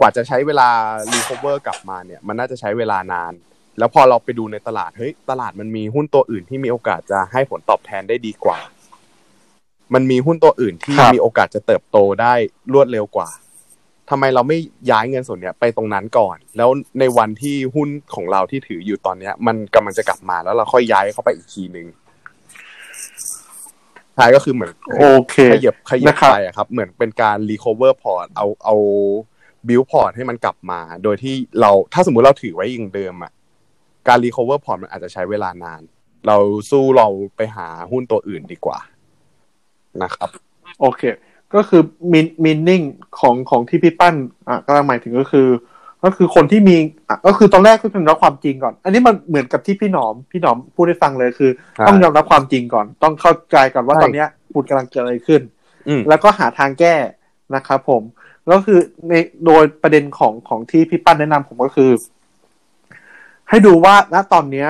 กว่าจะใช้เวลารีคอเวอร์กลับมาเนี่ย มันน่าจะใช้เวลานาน แล้วพอเราไปดูในตลาดเฮ้ยตลาดมันมีหุ้นตัวอื่นที่มีโอกาสจะให้ผลตอบแทนได้ดีกว่า มันมีหุ้นตัวอื่นที่มีโอกาสจะเติบโตได้รวดเร็วกว่าทำไมเราไม่ย้ายเงินส่วนเนี้ยไปตรงนั้นก่อน แล้วในวันที่หุ้นของเราที่ถืออยู่ตอนเนี้ย มันกำลังจะกลับมาแล้วเราค่อยย้ายเข้าไปอีกทีหนึ่งท้ายก็คือเหมือน
โอเค
ขยับขยับไปอะครับ เหมือนเป็นการ recover พอร์ตเอาเอา build พอร์ตให้มันกลับมา โดยที่เราถ้าสมมุติเราถือไว้อย่างเดิมอะ การ recover พอร์ตมันอาจจะใช้เวลานาน เราสู้เราไปหาหุ้นตัวอื่นดีกว่านะครับ
โอเค ก็คือ mean meaning ของของที่พี่ปั้นอะก็หมายถึงก็คือ ก็คือคนที่มีอะก็คือตอนแรกก็ต้องรับความจริงก่อน อันนี้มันเหมือนกับที่พี่หนอม พี่หนอมพูดให้ฟังเลยคือ ต้องยอมรับความจริงก่อน ต้องเข้าใจก่อนว่าตอนเนี้ยพูดกำลังเกิดอะไรขึ้นแล้วก็หาทางแก้นะครับผม ก็คือในโดยประเด็นของของที่พี่ปั้นแนะนำผมก็คือ ให้ดูว่าณตอนเนี้ย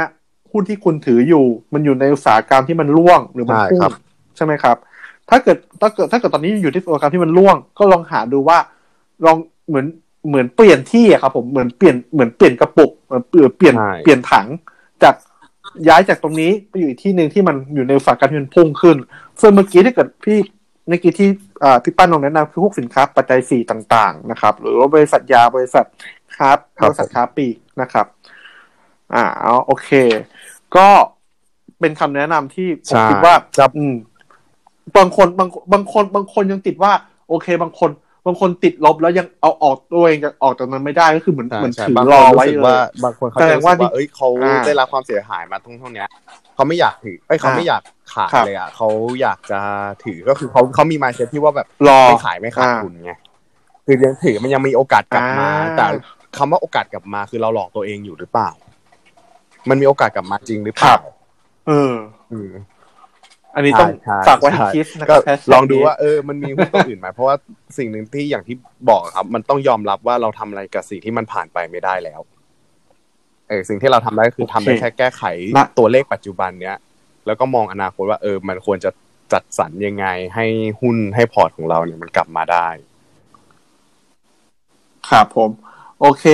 หุ้นที่คุณถืออยู่มันอยู่ในอุตสาหกรรมที่มันร่วงหรือมันพุ่งใช่ไหมครับ ถ้าเกิดถ้าเกิดถ้าเกิดตอนนี้อยู่ที่อุตสาหกรรมที่มันร่วง ก็ลองหาดูว่าลองเหมือนเหมือนเปลี่ยนที่อะครับ ผมเหมือนเปลี่ยนเหมือนเปลี่ยนกระปุกเหมือนเปลี่ยนเปลี่ยนเปลี่ยนถังจากย้ายจากตรงนี้ไปอยู่อีกที่หนึ่งที่มันอยู่ในอุตสาหกรรมที่มันพุ่งขึ้น ส่วนเมื่อกี้ถ้าเกิดพี่เมื่อกี้ที่พี่ปั้นลองแนะนำคือพวกสินค้าปัจจัยสี่ต่าง ๆ นะครับ หรือว่าบริษัทยาบริษัทครับบริษัทค้าปีกนะครับ อ่าโอเค ก็เป็นคำแนะนำที่ผมคิดว่าอืมบางคนบางบางคนบางคนยังติดว่า โอเค บางคน บางคนติดลบแล้วยังเอาออกตัวเองจะออกจากนั้นไม่ได้ก็คือเหมือนเหมือนถือรอไว้เลยว่า
บางคนเขาจะว่าเอ้ยเขาได้รับความเสียหายมาทั้งเท่านี้เขาไม่อยากถือไอ้เขาไม่อยากขายเลยอะเขาอยากจะถือก็คือเขาเขามีมาเซ็ตที่ว่าแบบ
รอ
ไม่ขายไม่ขาดทุนไงคือยังถือมันยังมีโอกาสกลับมา แต่คำว่าโอกาสกลับมาคือเราหลอกตัวเองอยู่หรือเปล่า มันมีโอกาสกลับมาจริงหรือเปล่า
เอออันนี้ต้องฝากไว้คิดนะ
ก็ลองดูว่าเออมันมีหุ้นตัวอื่นไหมเพราะว่าสิ่งหนึ่งที่อย่างที่บอกครับ มันต้องยอมรับว่าเราทำอะไรกับสิ่งที่มันผ่านไปไม่ได้แล้วเออสิ่งที่เราทำได้คือทำได้แค่แก้ไขตัวเลขปัจจุบันเนี้ยแล้วก็มองอนาคตว่าเออ มันควรจะจัดสรรยังไง ให้หุ้นให้พอร์ตของเราเนี่ยมันกลับมาได้
ครับผม โอเค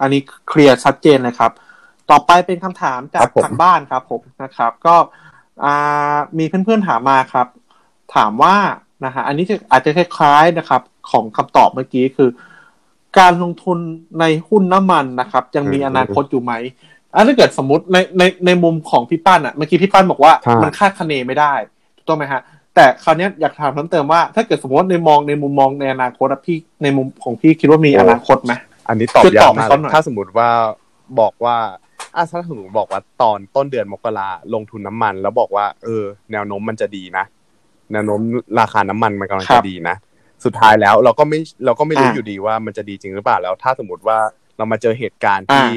อันนี้เคลียร์ชัดเจนเลยครับ ต่อไปเป็นคำถามจากทางบ้านครับผมนะครับ ก็มีเพื่อนๆถามมาครับ ถามว่านะฮะอันนี้อาจจะคล้ายๆนะครับ ของคำตอบเมื่อกี้คือ การลงทุนในหุ้นน้ำมันนะครับ ยังมีอนาคตอยู่ไหมอันถ้าเกิดสมมติในในในมุมของพี่ป้านอะเมื่อกี้พี่ป้านบอกว่ามันคาดคะเนไม่ได้ถูกต้องไหมฮะแต่คราวนี้อยากถามเพิ่มเติมว่า ถ้าเกิดสมมติในมองในมุมมองในอนาคตพี่ในมุมของพี่คิดว่ามีอนาคตไหม
อันนี้ตอบยากมากถ้าสมมติว่าบอกว่า อะถ้าสมมติบอกว่าตอนต้นเดือนมกราลงทุนน้ามัน แล้วบอกว่า เออ แนวโน้มมันจะดีนะแนวโน้มราคาน้ำมันมันกำลังจะดีนะสุดท้ายแล้วเราก็ไม่เราก็ไม่รู้อยู่ดีว่ามันจะดีจริงหรือเปล่าแล้ว ถ้าสมมติว่าเรามาเจอเหตุการณ์ที่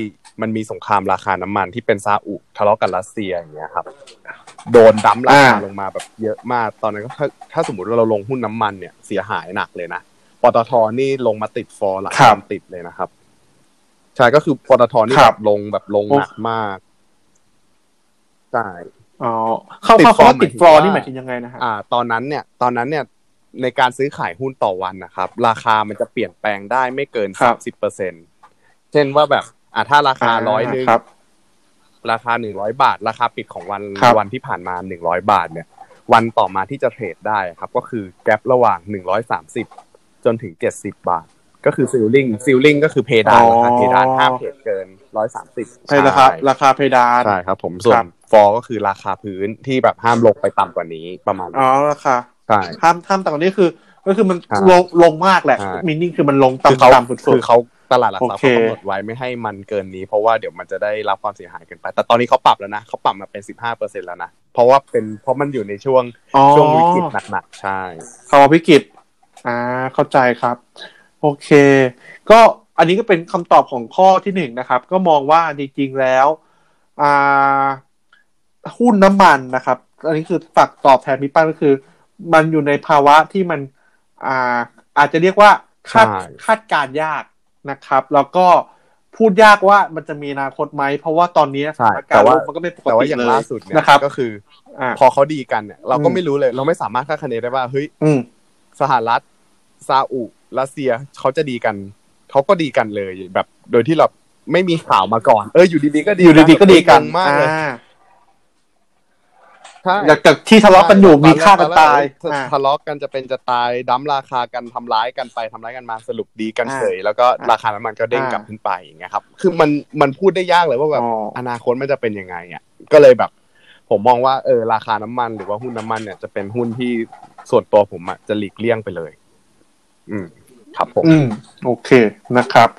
มันมีสงครามราคาน้ำมันที่เป็นซาอุทะเลาะกับรัสเซียอย่างเงี้ยครับ โดนดั้มราคาลงมาแบบเยอะมากตอนนั้นก็ถ้าถ้าสมมติว่าเราลงหุ้นน้ามันเนี่ยเสียหายหนักเลยนะปตทนี่ลงมาติดฟอร์หลักติดเลยนะครับ ใช่ก็คือปตทนี่แบบลงแบบลงหนักมากใช่
อ๋อเข้าเข้าเขาติดฟลอร์นี่หมายถึงยังไงนะฮะ
อ่า ตอนนั้นเนี่ย ตอนนั้นเนี่ย ในการซื้อขายหุ้นต่อวันนะครับ ราคามันจะเปลี่ยนแปลงได้ไม่เกินสามสิบเปอร์เซ็นเช่นว่าแบบ อ่าถ้าราคาร้อยหนึ่งราคาหนึ่งร้อยบาท ราคาปิดของวันวันที่ผ่านมาหนึ่งร้อยบาทเนี่ย วันต่อมาที่จะเทรดได้ครับ ก็คือแกลบระหว่างหนึ่งร้อยสามสิบจนถึงเจ็ดสิบบาท ก็คือซิลลิงซิลลิงก็คือเพดานราคาเพดานห้ามเพดเกินร้อยสามสิบ
ราคาราคาเพดาน
ใช่ครับ ผมส่วนฟอร์ก็คือราคาพื้นที่แบบห้ามลงไปต่ำกว่านี้ประมาณ
อ๋อราคา
ใช่
ห้ามห้ามต่ำกว่านี้คือ ก็คือมันลงลงมากแหละมินิ่งคือมันลงต่ำต่ำสุด
ๆคือเขาตลาดหลักทรัพย์เขากำหนดไว้ไม่ให้มันเกินนี้ เพราะว่าเดี๋ยวมันจะได้รับความเสียหายเกินไป แต่ตอนนี้เขาปรับแล้วนะเขาปรับมาเป็นสิบห้าเปอร์เซ็นแล้วนะเพราะว่าเป็นเพราะมันอยู่ในช่วงช่วงวิกฤตหนักๆใช่
ภาวะวิกฤตอ่าเข้าใจครับ โอเค ก็อันนี้ก็เป็นคำตอบของข้อที่หนึ่งนะครับ ก็มองว่าจริงๆแล้วอ่าหุ้นน้ำมันนะครับ อันนี้คือฝากตอบแทนพี่ป้าก็คือ มันอยู่ในภาวะที่มันอ่าอาจจะเรียกว่าคาดคาดการยากนะครับ แล้วก็พูดยากว่ามันจะมีอนาคตไหม เพราะว่าตอนนี้
สถานการณ์มันก็ไม่ปกติเลยนะครับก็คือพอเขาดีกันเนี่ย เราก็ไม่รู้เลย เราไม่สามารถคาดคะเนได้ว่าเฮ้ยสหรัฐซาอุ รัสเซียเขาจะดีกันเขาก็ดีกันเลยแบบ โดยที่เราไม่มีข่าวมาก่อน เอออยู่ดีๆก็ดี
อยู่ดีๆก็ดีกันมากเลยใช่จากที่ทะเลาะกันอยู่มีฆ่ากันตาย
ทะเลาะกันจะเป็นจะตายดั้มราคากันทำร้ายกันไปทำร้ายกันมาสรุปดีกันเฉยแล้วก็ราคาน้ำมันก็เด้งกลับขึ้นไปอย่างเงี้ยครับ คือมันมันพูดได้ยากเลยว่าแบบอนาคตมันจะเป็นยังไงอะก็เลยแบบ ผมมองว่าเออราคาน้ำมันหรือว่าหุ้นน้ามันเนี่ยจะเป็นหุ้นที่ส่วนตัวผมอะจะหลีกเลี่ยงไปเลย อืม ครับผม
อืมโอเคนะครับ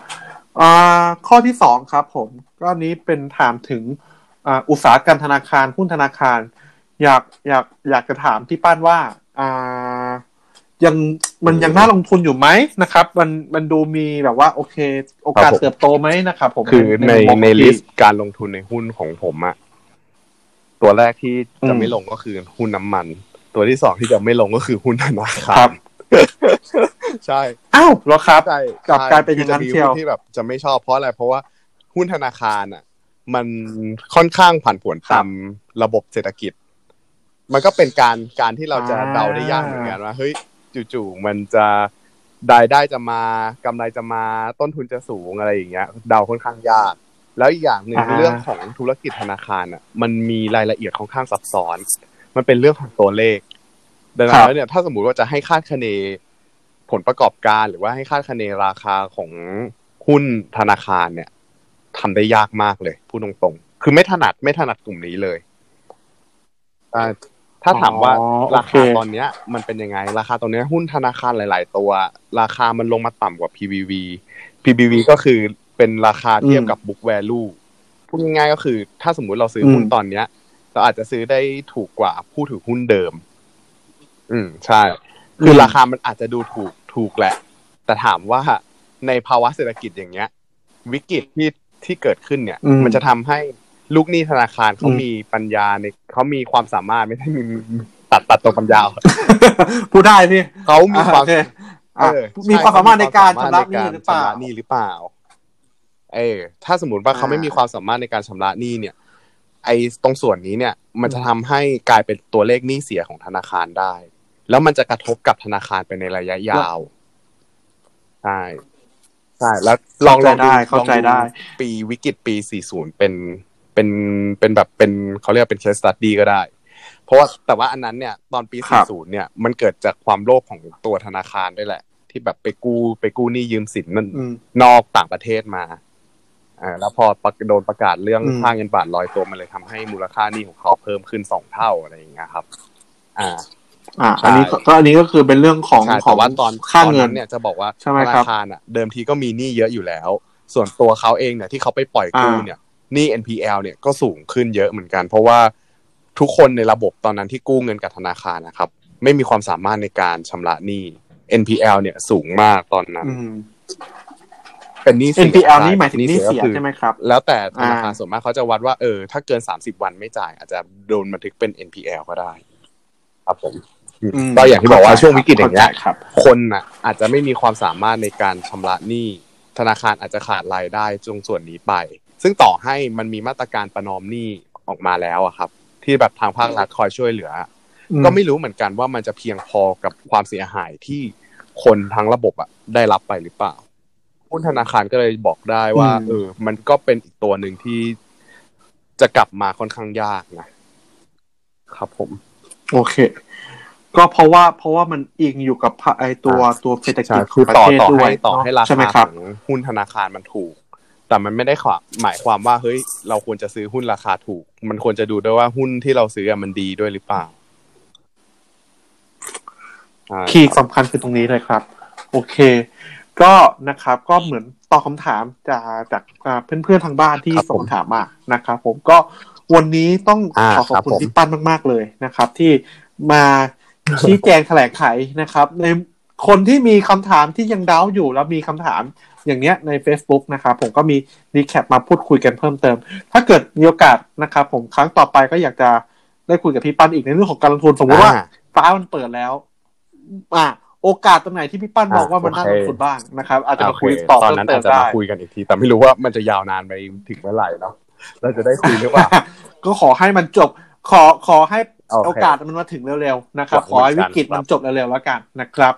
อ่าข้อที่สองครับผมก็นี้เป็นถามถึงอ่าอุตสาหกรรมธนาคารหุ้นธนาคาร อยากอยากอยากจะถามที่ป้านว่าอ่ายังมันยังน่าลงทุนอยู่ไหมนะครับ มันมันดูมีแบบว่า โอเค โอกาสเติบโตไหมนะครับผม
คือในในลิสต์การลงทุนในหุ้นของผมอะตัวแรกที่จะไม่ลงก็คือหุ้นน้ำมัน ตัวที่สองที่จะไม่ลงก็คือหุ้นธนาคาร ใช่
อ้าวเหรอครับ
ใช่
กลับกลายเป็นอย่างนั้นเชียว
ที่แบบจะไม่ชอบเพราะอะไร เพราะว่าหุ้นธนาคารอะ มันค่อนข้างผันผวนตามระบบเศรษฐกิจ มันก็เป็นการการที่เราจะเดาได้ยากเหมือนกันว่าเฮ้ยจู่ๆมันจะรายได้จะมากำไรจะมาต้นทุนจะสูงอะไรอย่างเงี้ย เดาค่อนข้างยาก แล้วอีกอย่างหนึ่งเรื่องของธุรกิจธนาคารอะ มันมีรายละเอียดค่อนข้างซับซ้อน มันเป็นเรื่องของตัวเลขดังนั้นแล้วเนี่ยถ้าสมมติว่าจะให้คาดคะเน ผลประกอบการหรือว่าให้คาดคะเนราคาของหุ้นธนาคารเนี่ยทำได้ยากมากเลยพูดตรงๆ คือไม่ถนัดไม่ถนัดกลุ่มนี้เลยถ้าถามว่าราคาตอนเนี้ย มันเป็นยังไง ราคาตอนนี้หุ้นธนาคารหลาย ๆ ตัว ราคามันลงมาต่ำกว่า PBV PBV ก็คือเป็นราคาเทียบกับ book value พูดง่ายๆก็คือ ถ้าสมมุติเราซื้อหุ้นตอนเนี้ย เราอาจจะซื้อได้ถูกกว่าผู้ถือหุ้นเดิม อืมใช่ คือราคามันอาจจะดูถูก ถูกแหละ แต่ถามว่าในภาวะเศรษฐกิจอย่างเงี้ย วิกฤตที่ที่เกิดขึ้นเนี่ย มันจะทำให้ลูกหนี้ธนาคารเขามีปัญญาในเขามีความสามารถไม่ได้มีตัดตัดตัวปัญญา
พูดได้พี่
เขามีความ
มีความสามารถในการชำระหนี้หรือเปล่า
นี่หรือเปล่า เออ ถ้าสมมติว่าเขาไม่มีความสามารถในการชำระหนี้เนี่ย ไอ้ตรงส่วนนี้เนี่ย มันจะทำให้กลายเป็นตัวเลขหนี้เสียของธนาคารได้ แล้วมันจะกระทบกับธนาคารไปในระยะยาวใช่ใช่แล้วลองลอง
ได้เข้าใจได้
ปีวิกฤตปี 40 เป็นเป็นเป็นแบบเป็นเขาเรียกเป็นเคสตัดดี้ก็ได้ เพราะว่าแต่ว่าอันนั้นเนี่ย ตอนปี 40 เนี่ย มันเกิดจากความโลภของตัวธนาคารด้วยแหละ ที่แบบไปกู้ไปกู้หนี้ยืมสินนั่นนอกต่างประเทศมาอ่าแล้วพอโดนประกาศเรื่องค่าเงินบาทลอยตัวมันเลยทำให้มูลค่านี้ของเขาเพิ่มขึ้นสองเท่าอะไรอย่างเงี้ยครับ อ่า
อ่า อันนี้ก็อันนี้ก็คือเป็นเรื่องของ
ของว่าตอน
ค่าเงิน
เนี่ยจะบอกว่าธนาคารอะ เดิมทีก็มีหนี้เยอะอยู่แล้ว ส่วนตัวเขาเองเนี่ยที่เขาไปปล่อยกู้เนี่ยหนี้ NPL เนี่ยก็สูงขึ้นเยอะเหมือนกัน เพราะว่าทุกคนในระบบตอนนั้นที่กู้เงินกับธนาคารนะครับ ไม่มีความสามารถในการชำระหนี้ NPL เนี่ยสูงมากตอนนั้นเป็นหนี้
NPL นี่หมายถึงหนี้เสียใช่ไหมครับ
แล้วแต่ธนาคารส่วนมากเขาจะวัดว่าเออถ้าเกินสามสิบวันไม่จ่าย อาจจะโดนบันทึกเป็น NPL ก็ได้ ครับผม ก็อย่างที่บอกว่าช่วงวิกฤตอย่างเงี้ยคนน่ะ อาจจะไม่มีความสามารถในการชำระหนี้ธนาคารอาจจะขาดรายได้ตรงส่วนนี้ไป ซึ่งต่อให้มันมีมาตรการประนอมหนี้ออกมาแล้วอะครับ ที่แบบทางภาครัฐคอยช่วยเหลือ ก็ไม่รู้เหมือนกันว่ามันจะเพียงพอกับความเสียหายที่คนทั้งระบบอะได้รับไปหรือเปล่าหุ้นธนาคารก็เลยบอกได้ว่าเออ มันก็เป็นอีกตัวหนึ่งที่จะกลับมาค่อนข้างยากนะครับผม
โอเค ก็เพราะว่าเพราะว่ามันอิงอยู่กับไอตัวตัวเศรษฐกิจ
ของประเทศด้วยต่อให้ราคาของหุ้นธนาคารมันถูก แต่มันไม่ได้หมายความว่าเฮ้ยเราควรจะซื้อหุ้นราคาถูก มันควรจะดูด้วยว่าหุ้นที่เราซื้อมันดีด้วยหรือเปล่า
คีย์สำคัญคือตรงนี้เลยครับ โอเค ก็นะครับก็เหมือนตอบคาถามจากจากเพื่อนๆทางบ้านที่ส่งคำถามมานะครับผมก็วันนี้ต้องขอขอบคุณพี่ปั้นมาก ๆเลยนะครับ ที่มา ชี้แจงแถลงไขนะครับ ในคนที่มีคำถามที่ยังดาวอยู่แล้วมีคำถามอย่างเนี้ยใน Facebook นะครับผมก็มีรีแคปมาพูดคุยกันเพิ่มเติม ถ้าเกิดมีโอกาสนะครับผมครั้งต่อไปก็อยากจะได้คุยกับพี่ปั้นอีกในเรื่องของการลงทุนสมมติว่าฟ้ามันเปิดแล้ว อ่าโอกาสตรงไหนที่พี่ปั้นบอกว่ามันน่าลงทุนบ้างนะครับ อาจจะมาคุยต่อ
ตอนนั้นอาจจะมาคุยกันอีกที แต่ไม่รู้ว่ามันจะยาวนานไปถึงเมื่อไหร่เนาะเราจะได้คุยหรือเปล่า
ก็ขอให้มันจบ ขอขอให้ โอกาสมันมาถึงเร็วๆนะครับ ขอให้วิกฤตมันจบเร็วๆแล้วกันนะครับ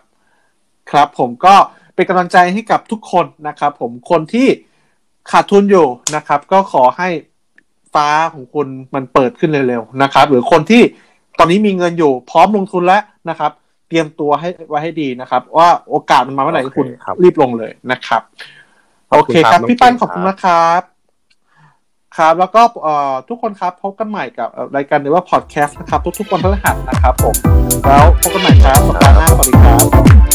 ครับ ผมก็เป็นกำลังใจให้กับทุกคนนะครับ ผมคนที่ขาดทุนอยู่นะครับ ก็ขอให้ฟ้าของคุณมันเปิดขึ้นเร็วๆนะครับ หรือคนที่ตอนนี้มีเงินอยู่ พร้อมลงทุนแล้วนะครับ เตรียมตัวให้ไว้ให้ดีนะครับ ว่าโอกาสมันมาเมื่อไหร่คุณรีบลงเลยนะครับ โอเคครับ พี่ปั้นขอบคุณนะครับ ครับ แล้วก็ทุกคนครับพบกันใหม่กับรายการหรือว่าพอดแคสต์นะครับ ทุกๆวันพฤหัสนะครับผม แล้วพบกันใหม่ครับสัปดาห์หน้าสวัสดีครับ